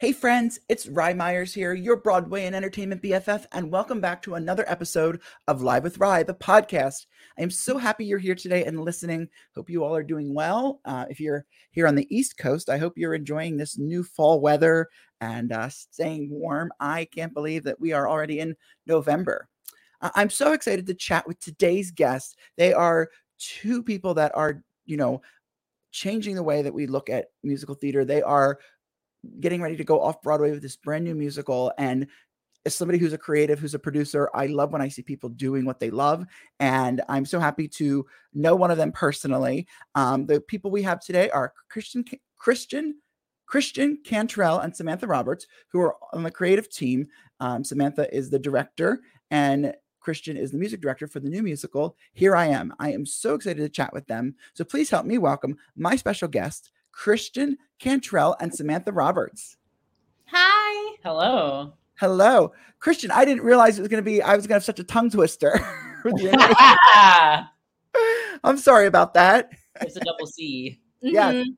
Hey, friends, it's Rye Myers here, your Broadway and entertainment BFF, and welcome back to another episode of Live with Rye, the podcast. I am so happy you're here today and listening. Hope you all are doing well. Uh, if you're here on the East Coast, I hope you're enjoying this new fall weather and uh, staying warm. I can't believe that we are already in November. Uh, I'm so excited to chat with today's guests. They are two people that are, you know, changing the way that we look at musical theater. They are getting ready to go off Broadway with this brand new musical. And as somebody who's a creative, who's a producer, I love when I see people doing what they love. And I'm so happy to know one of them personally. Um, the people we have today are Christian, Christian, Christian Cantrell and Samantha Roberts, who are on the creative team. Um, Samantha is the director, and Christian is the music director for the new musical. Here I am. I am so excited to chat with them. So please help me welcome my special guest, Christian Cantrell and Samantha Roberts. Hi. Hello. Hello. Christian, I didn't realize it was going to be, I was going to have such a tongue twister. I'm sorry about that. It's a double C. yeah. Mm-hmm.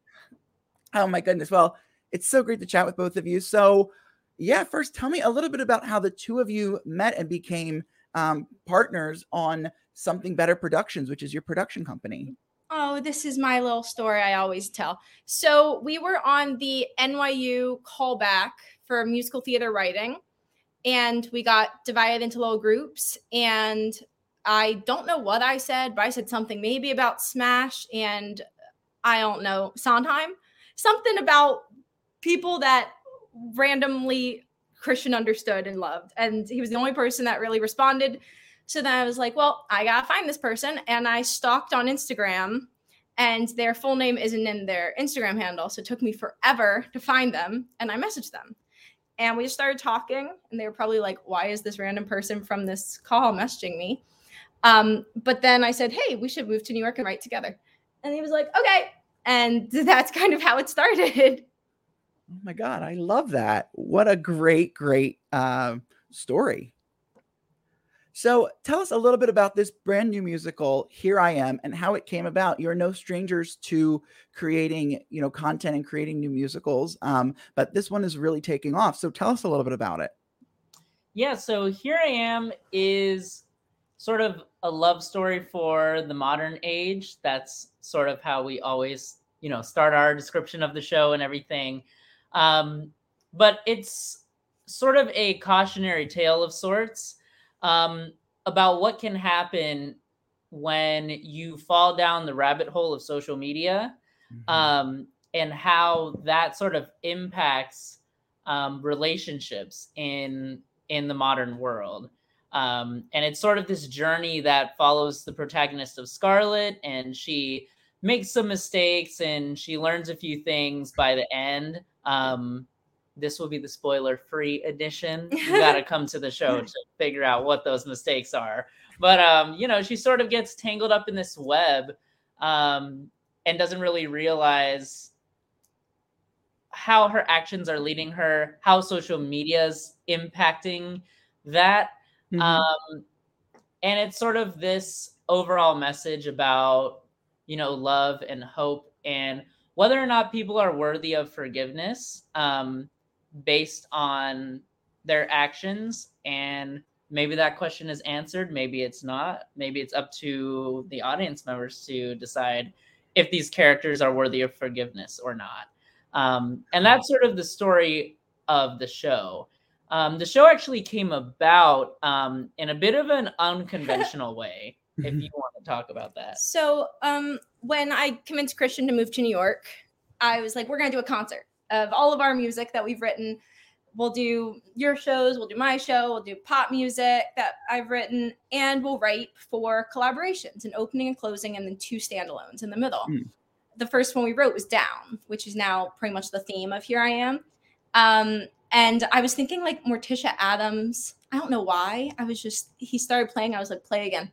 Oh my goodness. Well, it's so great to chat with both of you. So, yeah, first tell me a little bit about how the two of you met and became um, partners on Something Better Productions, which is your production company. Oh, this is my little story I always tell. So we were on the NYU callback for musical theater writing, and we got divided into little groups. And I don't know what I said, but I said something maybe about Smash and uh, I don't know, Sondheim, something about people that randomly Christian understood and loved. And he was the only person that really responded. So then I was like, well, I gotta find this person. And I stalked on Instagram, and their full name isn't in their Instagram handle. So it took me forever to find them. And I messaged them. And we just started talking, and they were probably like, why is this random person from this call messaging me? Um, but then I said, hey, we should move to New York and write together. And he was like, okay. And that's kind of how it started. Oh my God, I love that. What a great, great uh, story. So tell us a little bit about this brand new musical, Here I Am, and how it came about. You're no strangers to creating, you know, content and creating new musicals, um, but this one is really taking off. So tell us a little bit about it. Yeah, so Here I Am is sort of a love story for the modern age. That's sort of how we always, you know, start our description of the show and everything. Um, but it's sort of a cautionary tale of sorts um, about what can happen when you fall down the rabbit hole of social media mm-hmm. um, and how that sort of impacts um, relationships in in the modern world. Um, and it's sort of this journey that follows the protagonist of Scarlet, and she makes some mistakes and she learns a few things by the end. Um, this will be the spoiler free edition. You got to come to the show to figure out what those mistakes are. But um, you know, she sort of gets tangled up in this web um, and doesn't really realize how her actions are leading her, how social media is impacting that. Mm-hmm. Um, and it's sort of this overall message about, you know, love and hope and whether or not people are worthy of forgiveness. Um, based on their actions and maybe that question is answered maybe it's not. Maybe it's up to the audience members to decide if these characters are worthy of forgiveness or not. Um, and that's sort of the story of the show. Um, the show actually came about um, in a bit of an unconventional way if you want to talk about that. So um, when i convinced christian to move to new york i was like we're going to do a concert of all of our music that we've written. We'll do your shows, we'll do my show, we'll do pop music that I've written, and we'll write for collaborations, an opening and closing, and then two standalones in the middle. Mm. The first one we wrote was Down, which is now pretty much the theme of Here I Am. Um, and I was thinking like Morticia Addams. I don't know why. I was just, he started playing. I was like, play again,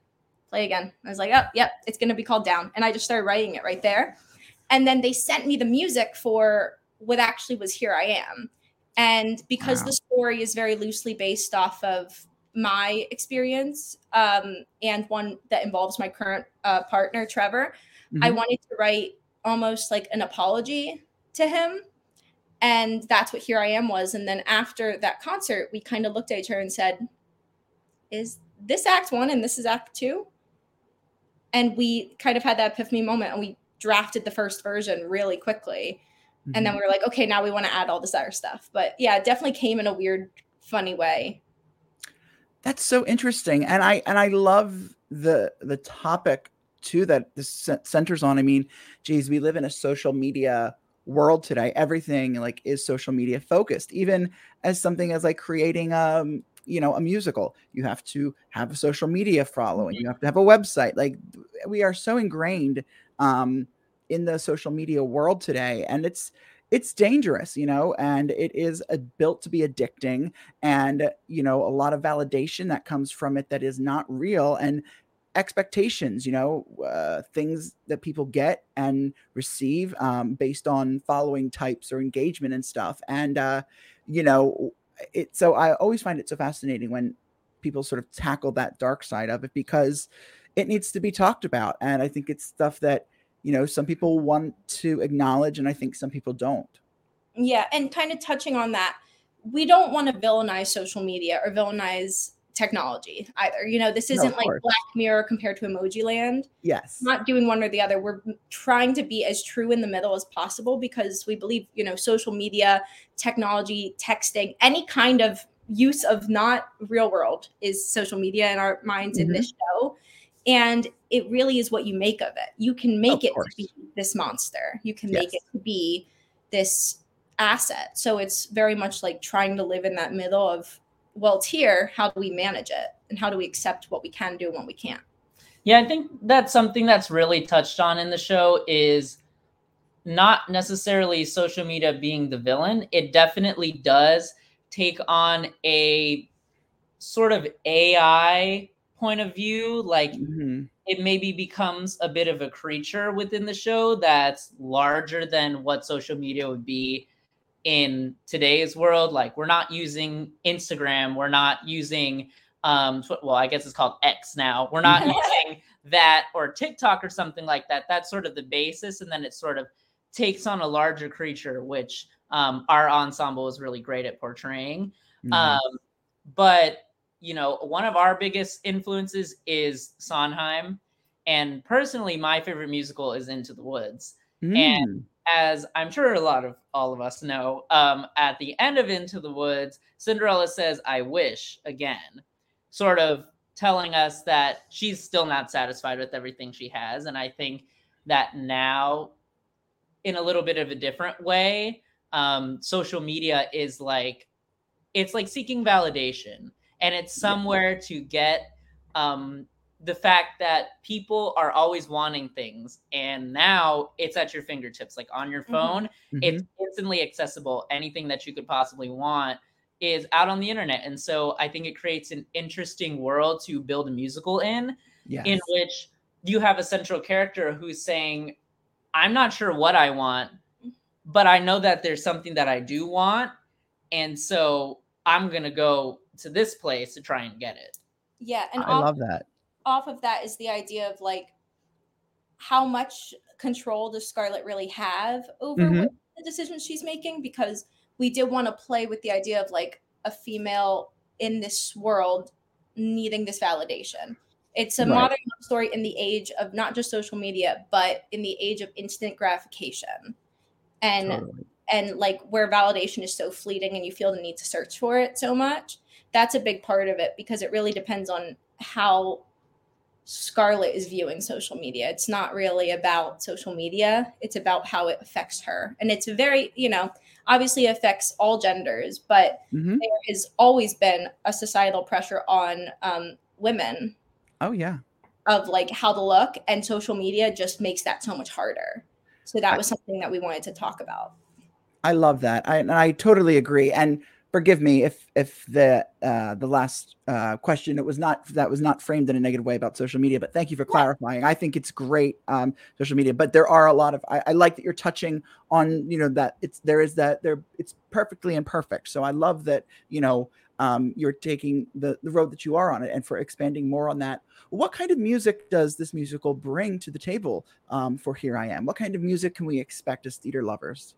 play again. I was like, oh, yep, it's going to be called Down. And I just started writing it right there. And then they sent me the music for what actually was Here I Am. And because wow. the story is very loosely based off of my experience um, and one that involves my current uh, partner, Trevor, mm-hmm. I wanted to write almost like an apology to him. And that's what Here I Am was. And then after that concert, we kind of looked at each other and said, Is this act one and this is act two? And we kind of had that epiphany moment and we drafted the first version really quickly. Mm-hmm. And then mm-hmm. we were like, okay, now we want to add all this other stuff. But yeah, it definitely came in a weird, funny way. That's so interesting. And I and I love the the topic too that this centers on. I mean, geez, we live in a social media world today everything like is social media focused even as something as like creating um you know a musical you have to have a social media following you mm-hmm. have to have a website like we are so ingrained um in the social media world today and it's it's dangerous you know and it is a, built to be addicting and you know a lot of validation that comes from it that is not real and expectations, you know, uh, things that people get and receive um, based on following types or engagement and stuff. And, uh, you know, it, so I always find it so fascinating when people sort of tackle that dark side of it because it needs to be talked about. And I think it's stuff that, you know, some people want to acknowledge and I think some people don't. Yeah. And kind of touching on that, we don't want to villainize social media or villainize technology either. You know, this isn't no, like Black Mirror compared to Emoji Land. Yes. Not doing one or the other. We're trying to be as true in the middle as possible because we believe, you know, social media, technology, texting, any kind of use of not real world is social media in our minds mm-hmm. in this mm-hmm. show. And it really is what you make of it. You can make of it course. to be this monster. You can yes. make it to be this asset. So it's very much like trying to live in that middle of well, it's here. How do we manage it? And how do we accept what we can do and what we can't? Yeah, I think that's something that's really touched on in the show is not necessarily social media being the villain. It definitely does take on a sort of AI point of view. Like mm-hmm. It maybe becomes a bit of a creature within the show that's larger than what social media would be in today's world. Like we're not using instagram. We're not using um well i guess it's called x now. We're not using that or tiktok or something like that. That's sort of the basis and then it sort of takes on a larger creature which um, our ensemble is really great at portraying. Mm-hmm. um, but you know one of our biggest influences is sondheim and personally my favorite musical is into the woods mm. and as I'm sure a lot of all of us know, um, at the end of Into the Woods, Cinderella says, I wish again, sort of telling us that she's still not satisfied with everything she has. And I think that now, in a little bit of a different way, um, social media is like, it's like seeking validation and it's somewhere to get um, the fact that people are always wanting things and now it's at your fingertips like on your mm-hmm. phone mm-hmm. it's instantly accessible anything that you could possibly want is out on the internet and so i think it creates an interesting world to build a musical in yes. in which you have a central character who's saying i'm not sure what i want but i know that there's something that i do want and so i'm going to go to this place to try and get it yeah and i love that off of that is the idea of like how much control does Scarlett really have over mm-hmm. the decisions she's making? Because we did want to play with the idea of like a female in this world needing this validation. It's a right. modern story in the age of not just social media, but in the age of instant gratification. And totally. and like where validation is so fleeting and you feel the need to search for it so much. That's a big part of it because it really depends on how Scarlett is viewing social media. It's not really about social media, it's about how it affects her. And it's very, you know, obviously affects all genders, but mm-hmm. there has always been a societal pressure on um, women. Oh, yeah. Of like how to look, and social media just makes that so much harder. So that was something that we wanted to talk about. I love that. I, I totally agree. And forgive me if if the uh, the last uh, question it was not that was not framed in a negative way about social media, but thank you for clarifying. I think it's great um, social media, but there are a lot of I, I, like that you're touching on you know that it's there is that there it's perfectly imperfect. So I love that you know um, you're taking the the road that you are on it, and for expanding more on that. What kind of music does this musical bring to the table um, for Here I Am? What kind of music can we expect as theater lovers?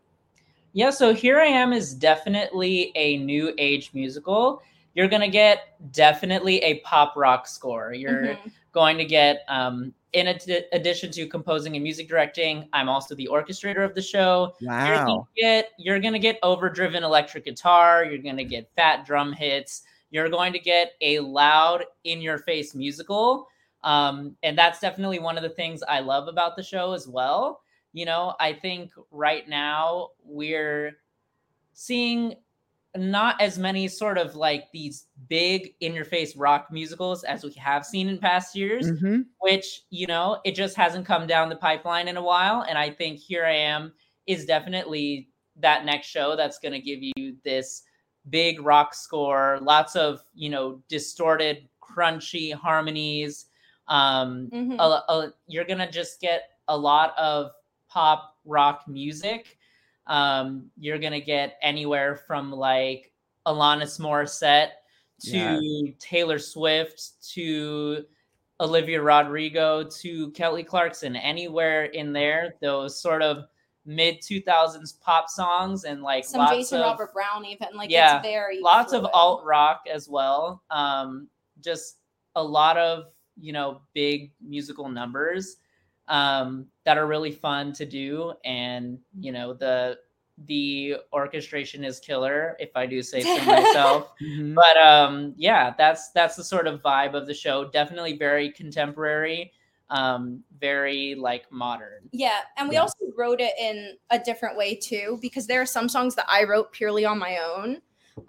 Yeah, so Here I Am is definitely a new age musical. You're going to get definitely a pop rock score. You're mm-hmm. going to get, um, in ad- addition to composing and music directing, I'm also the orchestrator of the show. Wow. You're going to get, you're to get overdriven electric guitar. You're going to get fat drum hits. You're going to get a loud, in your face musical. Um, and that's definitely one of the things I love about the show as well you know, I think right now we're seeing not as many sort of like these big in your face rock musicals as we have seen in past years, mm-hmm. which, you know, it just hasn't come down the pipeline in a while. And I think Here I Am is definitely that next show that's going to give you this big rock score, lots of, you know, distorted, crunchy harmonies. Um, mm-hmm. a, a, you're going to just get a lot of pop rock music. Um, you're gonna get anywhere from like Alanis Morissette to yeah. Taylor Swift to Olivia Rodrigo to Kelly Clarkson, anywhere in there, those sort of mid 2000s pop songs and like some Jason of, Robert Brown, even like yeah, very lots fluid. of alt rock as well. Um, just a lot of you know big musical numbers um, that are really fun to do. And you know the the orchestration is killer, if I do say so myself. mm-hmm. But um, yeah, that's that's the sort of vibe of the show. Definitely very contemporary um very like modern yeah and we yeah. also wrote it in a different way too because there are some songs that i wrote purely on my own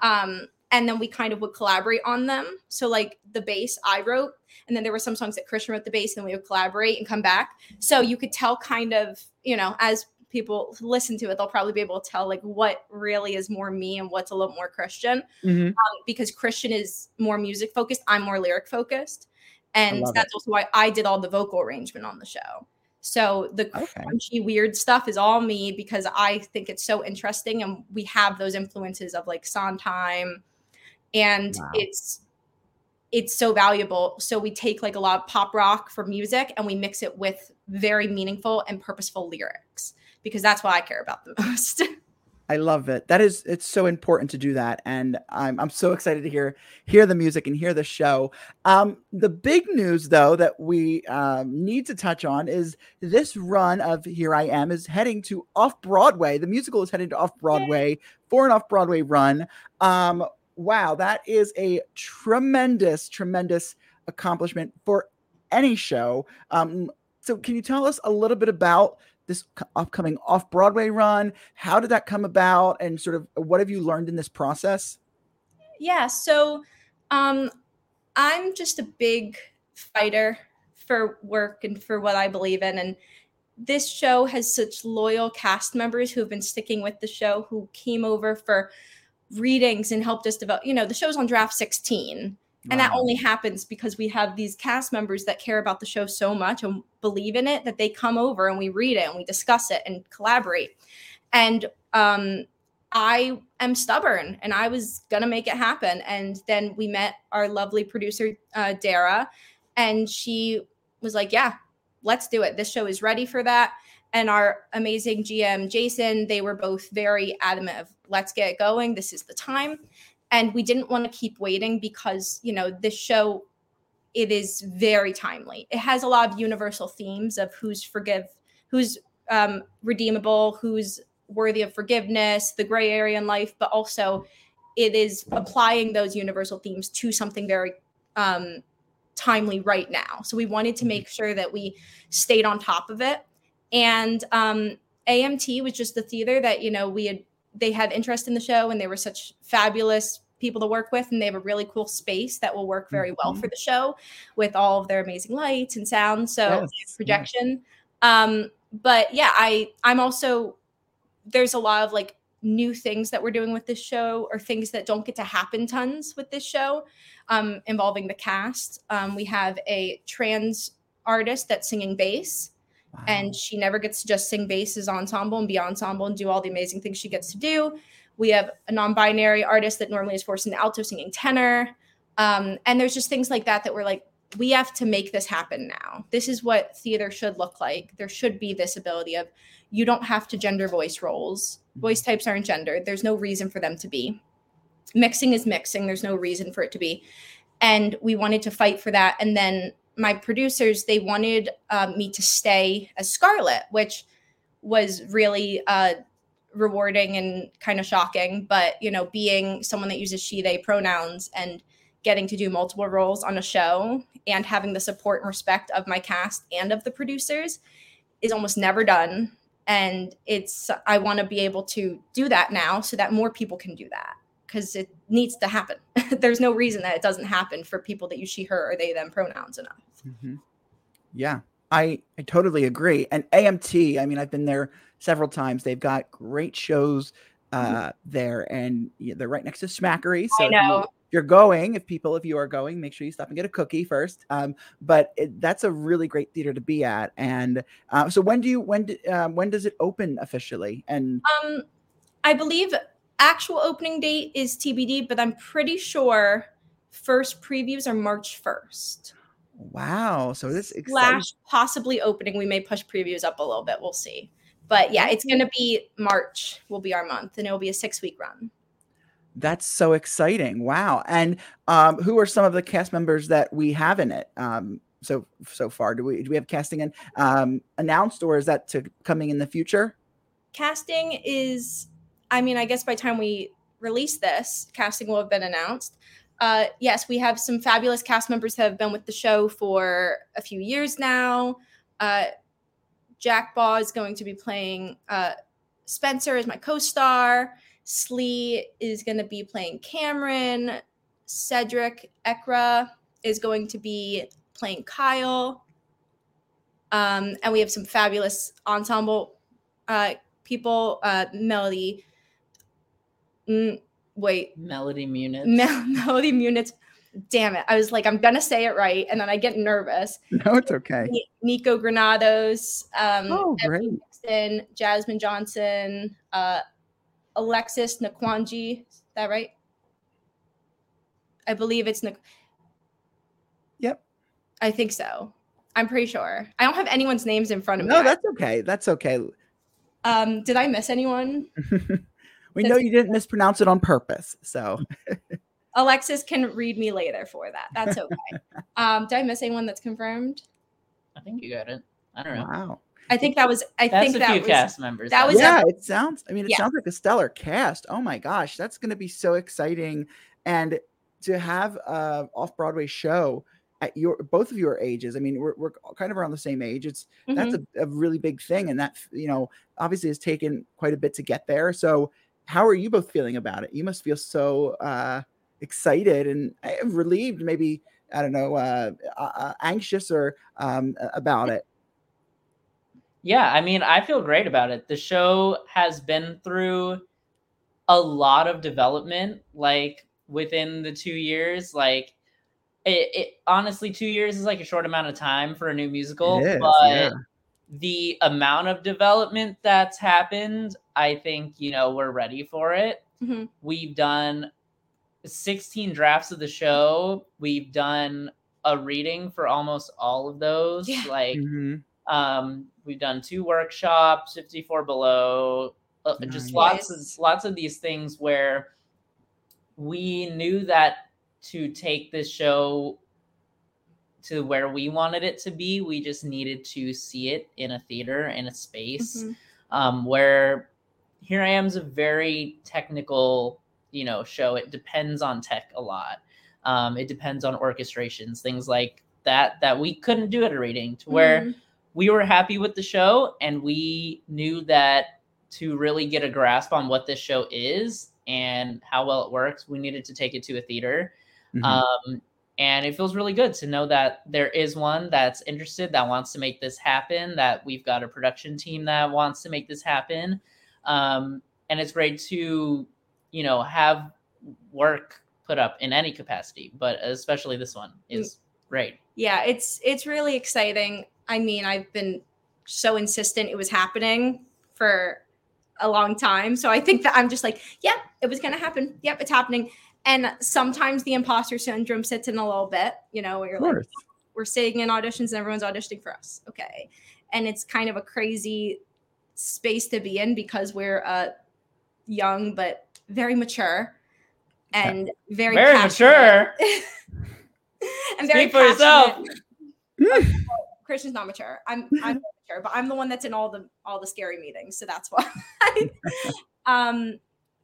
um and then we kind of would collaborate on them. So like the bass I wrote, and then there were some songs that Christian wrote the bass, and we would collaborate and come back. So you could tell kind of, you know, as people listen to it, they'll probably be able to tell like what really is more me and what's a little more Christian. Mm-hmm. Um, because Christian is more music focused, I'm more lyric focused, and that's it. also why I did all the vocal arrangement on the show. So the okay. crunchy, weird stuff is all me because I think it's so interesting, and we have those influences of like Sondheim and wow. it's it's so valuable. So we take like a lot of pop rock for music and we mix it with very meaningful and purposeful lyrics because that's what I care about the most. I love it. That is it's so important to do that and I'm I'm so excited to hear hear the music and hear the show. Um the big news though that we um, need to touch on is this run of Here I Am is heading to Off Broadway. The musical is heading to Off Broadway for an Off Broadway run. Um wow, that is a tremendous, tremendous accomplishment for any show. Um, so, can you tell us a little bit about this upcoming off Broadway run? How did that come about, and sort of what have you learned in this process? Yeah, so um, I'm just a big fighter for work and for what I believe in, and this show has such loyal cast members who have been sticking with the show, who came over for readings and helped us develop. You know, the show's on draft 16. And that only happens because we have these cast members that care about the show so much and believe in it that they come over and we read it and we discuss it and collaborate. And um, I am stubborn and I was going to make it happen. And then we met our lovely producer, uh, Dara, and she was like, Yeah, let's do it. This show is ready for that. And our amazing GM, Jason, they were both very adamant of let's get going. This is the time. And we didn't want to keep waiting because, you know, this show, it is very timely. It has a lot of universal themes of who's forgive, who's um, redeemable, who's worthy of forgiveness, the gray area in life, but also it is applying those universal themes to something very um, timely right now. So we wanted to make sure that we stayed on top of it. And um, AMT was just the theater that, you know, we had they had interest in the show and they were such fabulous people to work with and they have a really cool space that will work very well mm-hmm. for the show with all of their amazing lights and sound so yes, projection. Um but yeah i i'm also there's a lot of like new things that we're doing with this show or things that don't get to happen tons with this show um involving the cast. Um we have a trans artist that's singing bass and she never gets to just sing basses ensemble and be ensemble and do all the amazing things she gets to do. We have a non-binary artist that normally is forced into alto singing tenor. Um, and there's just things like that that we're like, we have to make this happen now. This is what theater should look like. There should be this ability of you don't have to gender voice roles. Voice types aren't gendered. There's no reason for them to be. Mixing is mixing. There's no reason for it to be. And we wanted to fight for that. And then my producers, they wanted uh, me to stay as Scarlet, which was really uh, rewarding and kind of shocking. But, you know, being someone that uses she, they pronouns and getting to do multiple roles on a show and having the support and respect of my cast and of the producers is almost never done and it's i want to be able to do that now so that more people can do that because it needs to happen there's no reason that it doesn't happen for people that use she her or they them pronouns enough mm-hmm. yeah i i totally agree and amt i mean i've been there several times they've got great shows uh, mm-hmm. there and they're right next to Schmackary's so I know you're going, if people, if you are going, make sure you stop and get a cookie first. Um, but it, that's a really great theater to be at. And uh, so when do you when do, uh, when does it open officially? And um, I believe actual opening date is TBD, but I'm pretty sure first previews are March first. Wow! So this slash possibly opening. We may push previews up a little bit. We'll see. But yeah, it's going to be March. Will be our month, and it will be a six week run. That's so exciting! Wow! And um, who are some of the cast members that we have in it? Um, so so far, do we do we have casting and um, announced, or is that to coming in the future? Casting is, I mean, I guess by time we release this, casting will have been announced. Uh, yes, we have some fabulous cast members have been with the show for a few years now. Uh, Jack Baugh is going to be playing uh, Spencer as my co-star. Slee is going to be playing Cameron. Cedric Ekra is going to be playing Kyle. Um, and we have some fabulous ensemble uh, people. Uh, Melody. Mm, wait. Melody Muniz. Mel- Melody Muniz. Damn it. I was like, I'm going to say it right. And then I get nervous. No, it's okay. Nico Granados. Um, oh, great. Nixon, Jasmine Johnson. Uh, Alexis Nakwanji. Is that right? I believe it's Nak- Yep. I think so. I'm pretty sure. I don't have anyone's names in front of me. No, that's okay. That's okay. Um, did I miss anyone? we know you didn't mispronounce it on purpose. So Alexis can read me later for that. That's okay. um, did I miss anyone that's confirmed? I think you got it. I don't know. Wow. I think that was. I that's think a that few was, cast members. That was. Yeah, it sounds. I mean, it yeah. sounds like a stellar cast. Oh my gosh, that's going to be so exciting, and to have a off Broadway show at your both of your ages. I mean, we're we're kind of around the same age. It's mm-hmm. that's a, a really big thing, and that you know obviously has taken quite a bit to get there. So, how are you both feeling about it? You must feel so uh, excited and eh, relieved, maybe I don't know, uh, uh, anxious or um, about it. Yeah, I mean, I feel great about it. The show has been through a lot of development, like within the two years. Like, it, it honestly, two years is like a short amount of time for a new musical, is, but yeah. the amount of development that's happened, I think, you know, we're ready for it. Mm-hmm. We've done 16 drafts of the show, we've done a reading for almost all of those. Yeah. Like, mm-hmm. um, we've done two workshops, 54 below, uh, nice. just lots of lots of these things where we knew that to take this show to where we wanted it to be, we just needed to see it in a theater in a space mm-hmm. um, where here I am is a very technical, you know, show. It depends on tech a lot. Um, it depends on orchestrations, things like that that we couldn't do at a reading to where Mhm. we were happy with the show and we knew that to really get a grasp on what this show is and how well it works, we needed to take it to a theater. Mhm. Um, and it feels really good to know that there is one that's interested, that wants to make this happen, that we've got a production team that wants to make this happen. Um, and it's great to, you know, have work put up in any capacity, but especially this one is great. Yeah, it's it's really exciting. I mean, I've been so insistent it was happening for a long time. So I think that I'm just like, yep, it was gonna happen. Yep, it's happening. And sometimes the imposter syndrome sits in a little bit, you know, where you're like, we're sitting in auditions and everyone's auditioning for us. Okay. And it's kind of a crazy space to be in because we're uh, young but very mature and very Very mature. and very Speak for yourself. passionate. Christian's not mature. I'm I'm mature, but I'm the one that's in all the all the scary meetings, so that's why. um,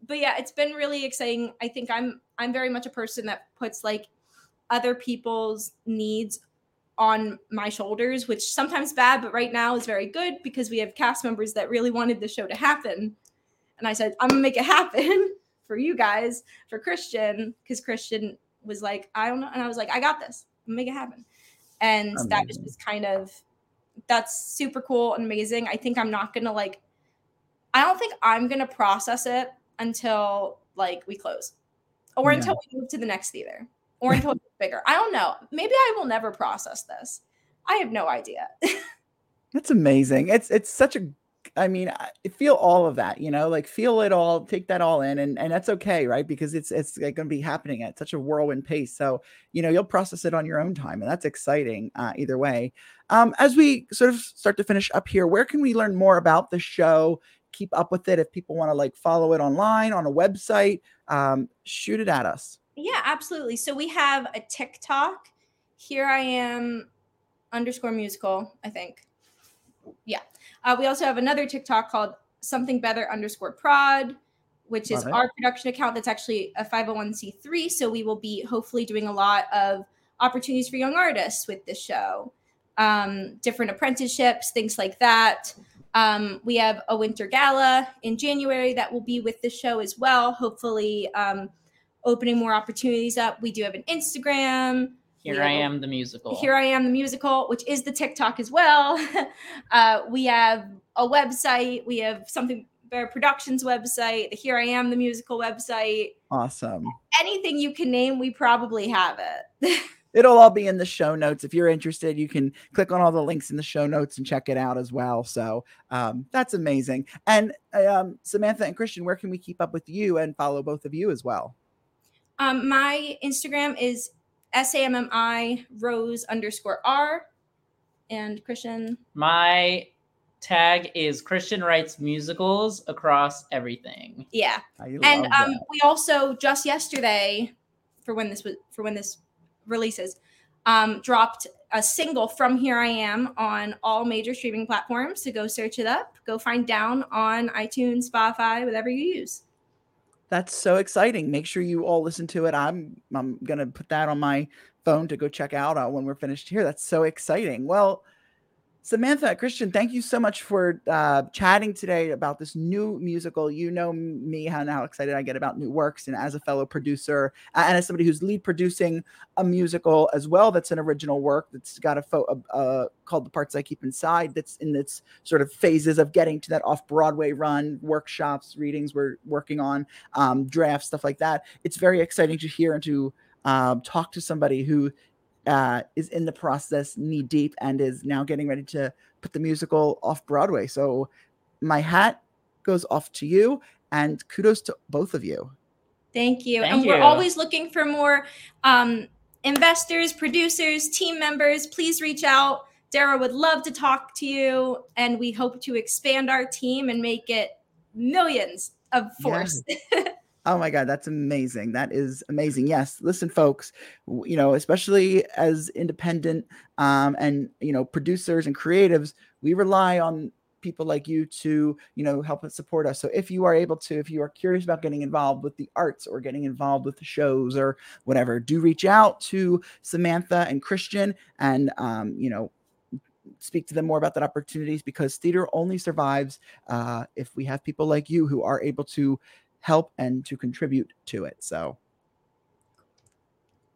but yeah, it's been really exciting. I think I'm I'm very much a person that puts like other people's needs on my shoulders, which sometimes bad, but right now is very good because we have cast members that really wanted the show to happen. And I said, I'm gonna make it happen for you guys, for Christian, because Christian was like, I don't know. And I was like, I got this. I'm gonna make it happen. And that was Amazing. just kind of that's super cool and amazing. I think I'm not gonna like I don't think I'm gonna process it until like we close. Or Yeah. until we move to the next theater. Or until it's bigger. I don't know. Maybe I will never process this. I have no idea. That's amazing. It's it's such a I mean, I feel all of that, you know, like feel it all, take that all in, and and that's okay, right? Because it's it's like going to be happening at such a whirlwind pace. So you know, you'll process it on your own time, and that's exciting. Uh, either way, um, as we sort of start to finish up here, where can we learn more about the show? Keep up with it if people want to like follow it online on a website. Um, shoot it at us. Yeah, absolutely. So we have a TikTok. Here I am underscore musical, I think. Yeah. Uh, we also have another TikTok called something better underscore prod, which is it. our production account that's actually a 501c3. So we will be hopefully doing a lot of opportunities for young artists with this show, um, different apprenticeships, things like that. Um, we have a winter gala in January that will be with the show as well. Hopefully, um, opening more opportunities up. We do have an Instagram. Here Yeah. I am, the musical. Here I am, the musical, which is the TikTok as well. uh, we have a website. We have something Better Productions website. The Here I Am, the musical website. Awesome. Anything you can name, we probably have it. It'll all be in the show notes. If you're interested, you can click on all the links in the show notes and check it out as well. So um, that's amazing. And um, Samantha and Christian, where can we keep up with you and follow both of you as well? Um, my Instagram is S A M M I Rose underscore R. And Christian, My tag is Christian writes musicals across everything. yeah. And um, we also just yesterday for when this was for when this releases um, dropped a single from here i am on all major streaming platforms so go search it up go find down on itunes spotify whatever you use That's so exciting. Make sure you all listen to it. I'm I'm gonna put that on my phone to go check out uh, when we're finished here. That's so exciting. Well, Samantha, Christian, thank you so much for uh, chatting today about this new musical. You know me, how, how excited I get about new works, and as a fellow producer, and as somebody who's lead producing a musical as well, that's an original work that's got a photo called "The Parts I Keep Inside." That's in its sort of phases of getting to that off Broadway run, workshops, readings we're working on, um, drafts, stuff like that. It's very exciting to hear and to um, talk to somebody who uh, is in the process knee deep and is now getting ready to put the musical off Broadway. So my hat goes off to you and kudos to both of you. thank you. Thank and we're always looking for more um, investors producers team members. Please reach out. Dara would love to talk to you and we hope to expand our team and make it millions of force Oh my God, that's amazing. That is amazing. Yes, listen, folks, you know, especially as independent um, and, you know, producers and creatives, we rely on people like you to, you know, help us support us. So if you are able to, if you are curious about getting involved with the arts or getting involved with the shows or whatever, do reach out to Samantha and Christian and, um, you know, speak to them more about that opportunities because theater only survives uh, if we have people like you who are able to help and to contribute to it. So,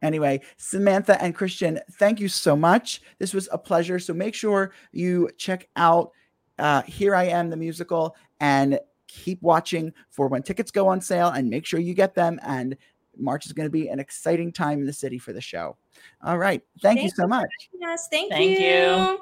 anyway, Samantha and Christian, thank you so much. This was a pleasure. So, make sure you check out uh, Here I Am, the musical, and keep watching for when tickets go on sale and make sure you get them. And March is going to be an exciting time in the city for the show. All right. Thank, you so much. yes thank, Thank you. you.